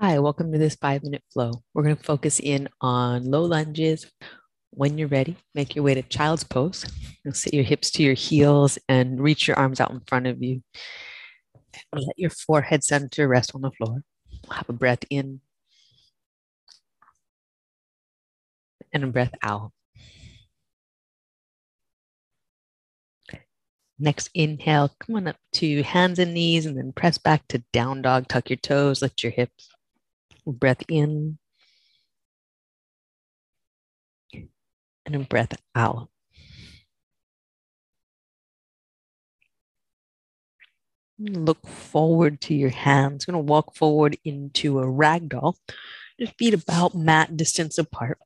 Hi, welcome to this five minute flow. We're going to focus in on low lunges. When you're ready, make your way to child's pose. You'll sit your hips to your heels and reach your arms out in front of you. Let your forehead center rest on the floor. Have a breath in and a breath out. Next inhale, come on up to hands and knees and then press back to down dog. Tuck your toes, lift your hips. Breath in and a breath out. Look forward to your hands. Going to walk forward into a ragdoll. Just feet about mat distance apart.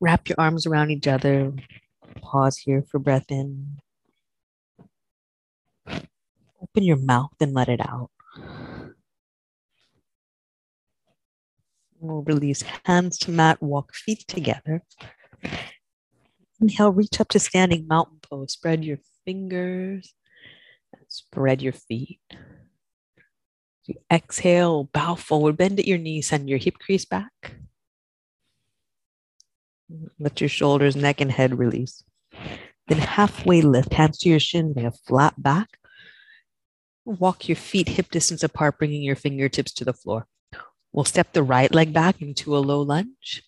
Wrap your arms around each other. Pause here for breath in. Open your mouth and let it out. We'll release hands to mat, walk feet together. Inhale, reach up to standing mountain pose. Spread your fingers spread your feet. You exhale, bow forward, bend at your knees, send your hip crease back. Let your shoulders, neck, and head release. Then halfway lift, hands to your shin, make a flat back. Walk your feet hip distance apart, bringing your fingertips to the floor. We'll step the right leg back into a low lunge.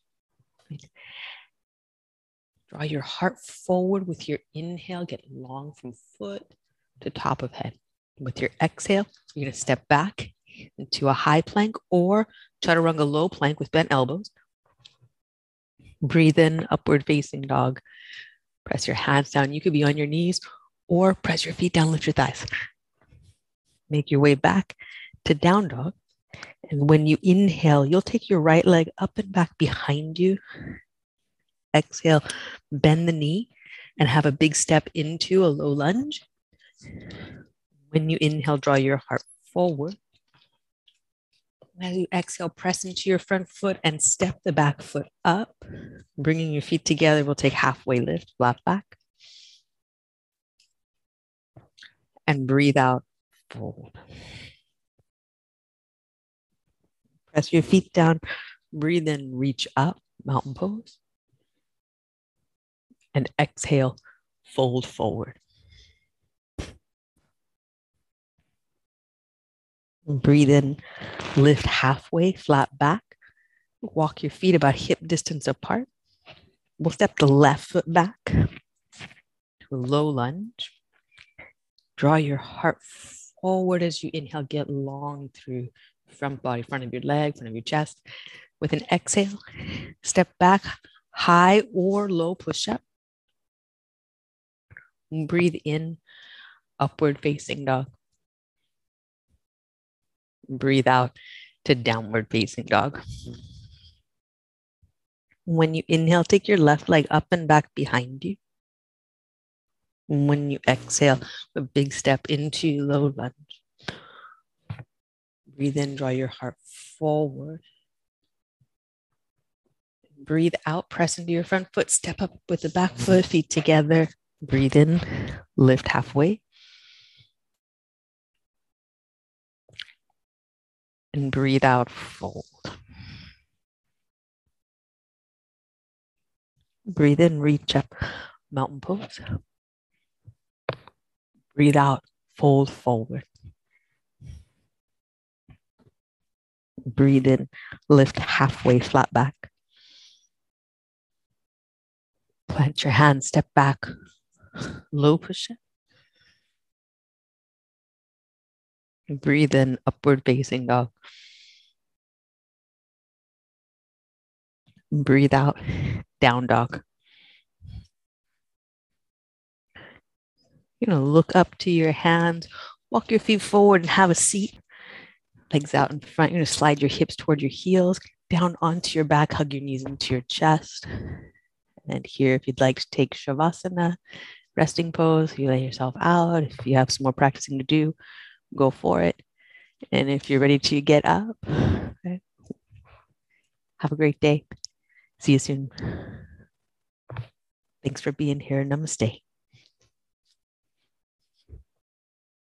Draw your heart forward with your inhale. Get long from foot to top of head. With your exhale, you're going to step back into a high plank or chaturanga low plank with bent elbows. Breathe in, upward facing dog. Press your hands down. You could be on your knees or press your feet down, lift your thighs. Make your way back to down dog. And when you inhale, you'll take your right leg up and back behind you. Exhale, bend the knee and have a big step into a low lunge. When you inhale, draw your heart forward. As you exhale, press into your front foot and step the back foot up. Bringing your feet together, we'll take halfway lift, flat back. And breathe out, fold. Press your feet down. Breathe in, reach up, mountain pose. And exhale, fold forward. Breathe in, lift halfway, flat back. Walk your feet about hip distance apart. We'll step the left foot back to a low lunge. Draw your heart forward as you inhale, get long through front body, front of your leg, front of your chest. With an exhale, step back, high or low push up. Breathe in, upward facing dog. Breathe out to downward facing dog. When you inhale, take your left leg up and back behind you. When you exhale, a big step into low lunge. Breathe in, draw your heart forward. Breathe out, press into your front foot, step up with the back foot, feet together. Breathe in, lift halfway. And breathe out, fold. Breathe in, reach up, mountain pose. Breathe out, fold forward. Breathe in, lift halfway flat back. Plant your hands, step back, low push it. Breathe in, upward facing dog. Breathe out, down dog. You know, look up to your hands, walk your feet forward, and have a seat legs out in front. You're going to slide your hips toward your heels, down onto your back, hug your knees into your chest. And here, if you'd like to take Shavasana, resting pose, you lay yourself out. If you have some more practicing to do, go for it. And if you're ready to get up, okay, have a great day. See you soon. Thanks for being here. Namaste.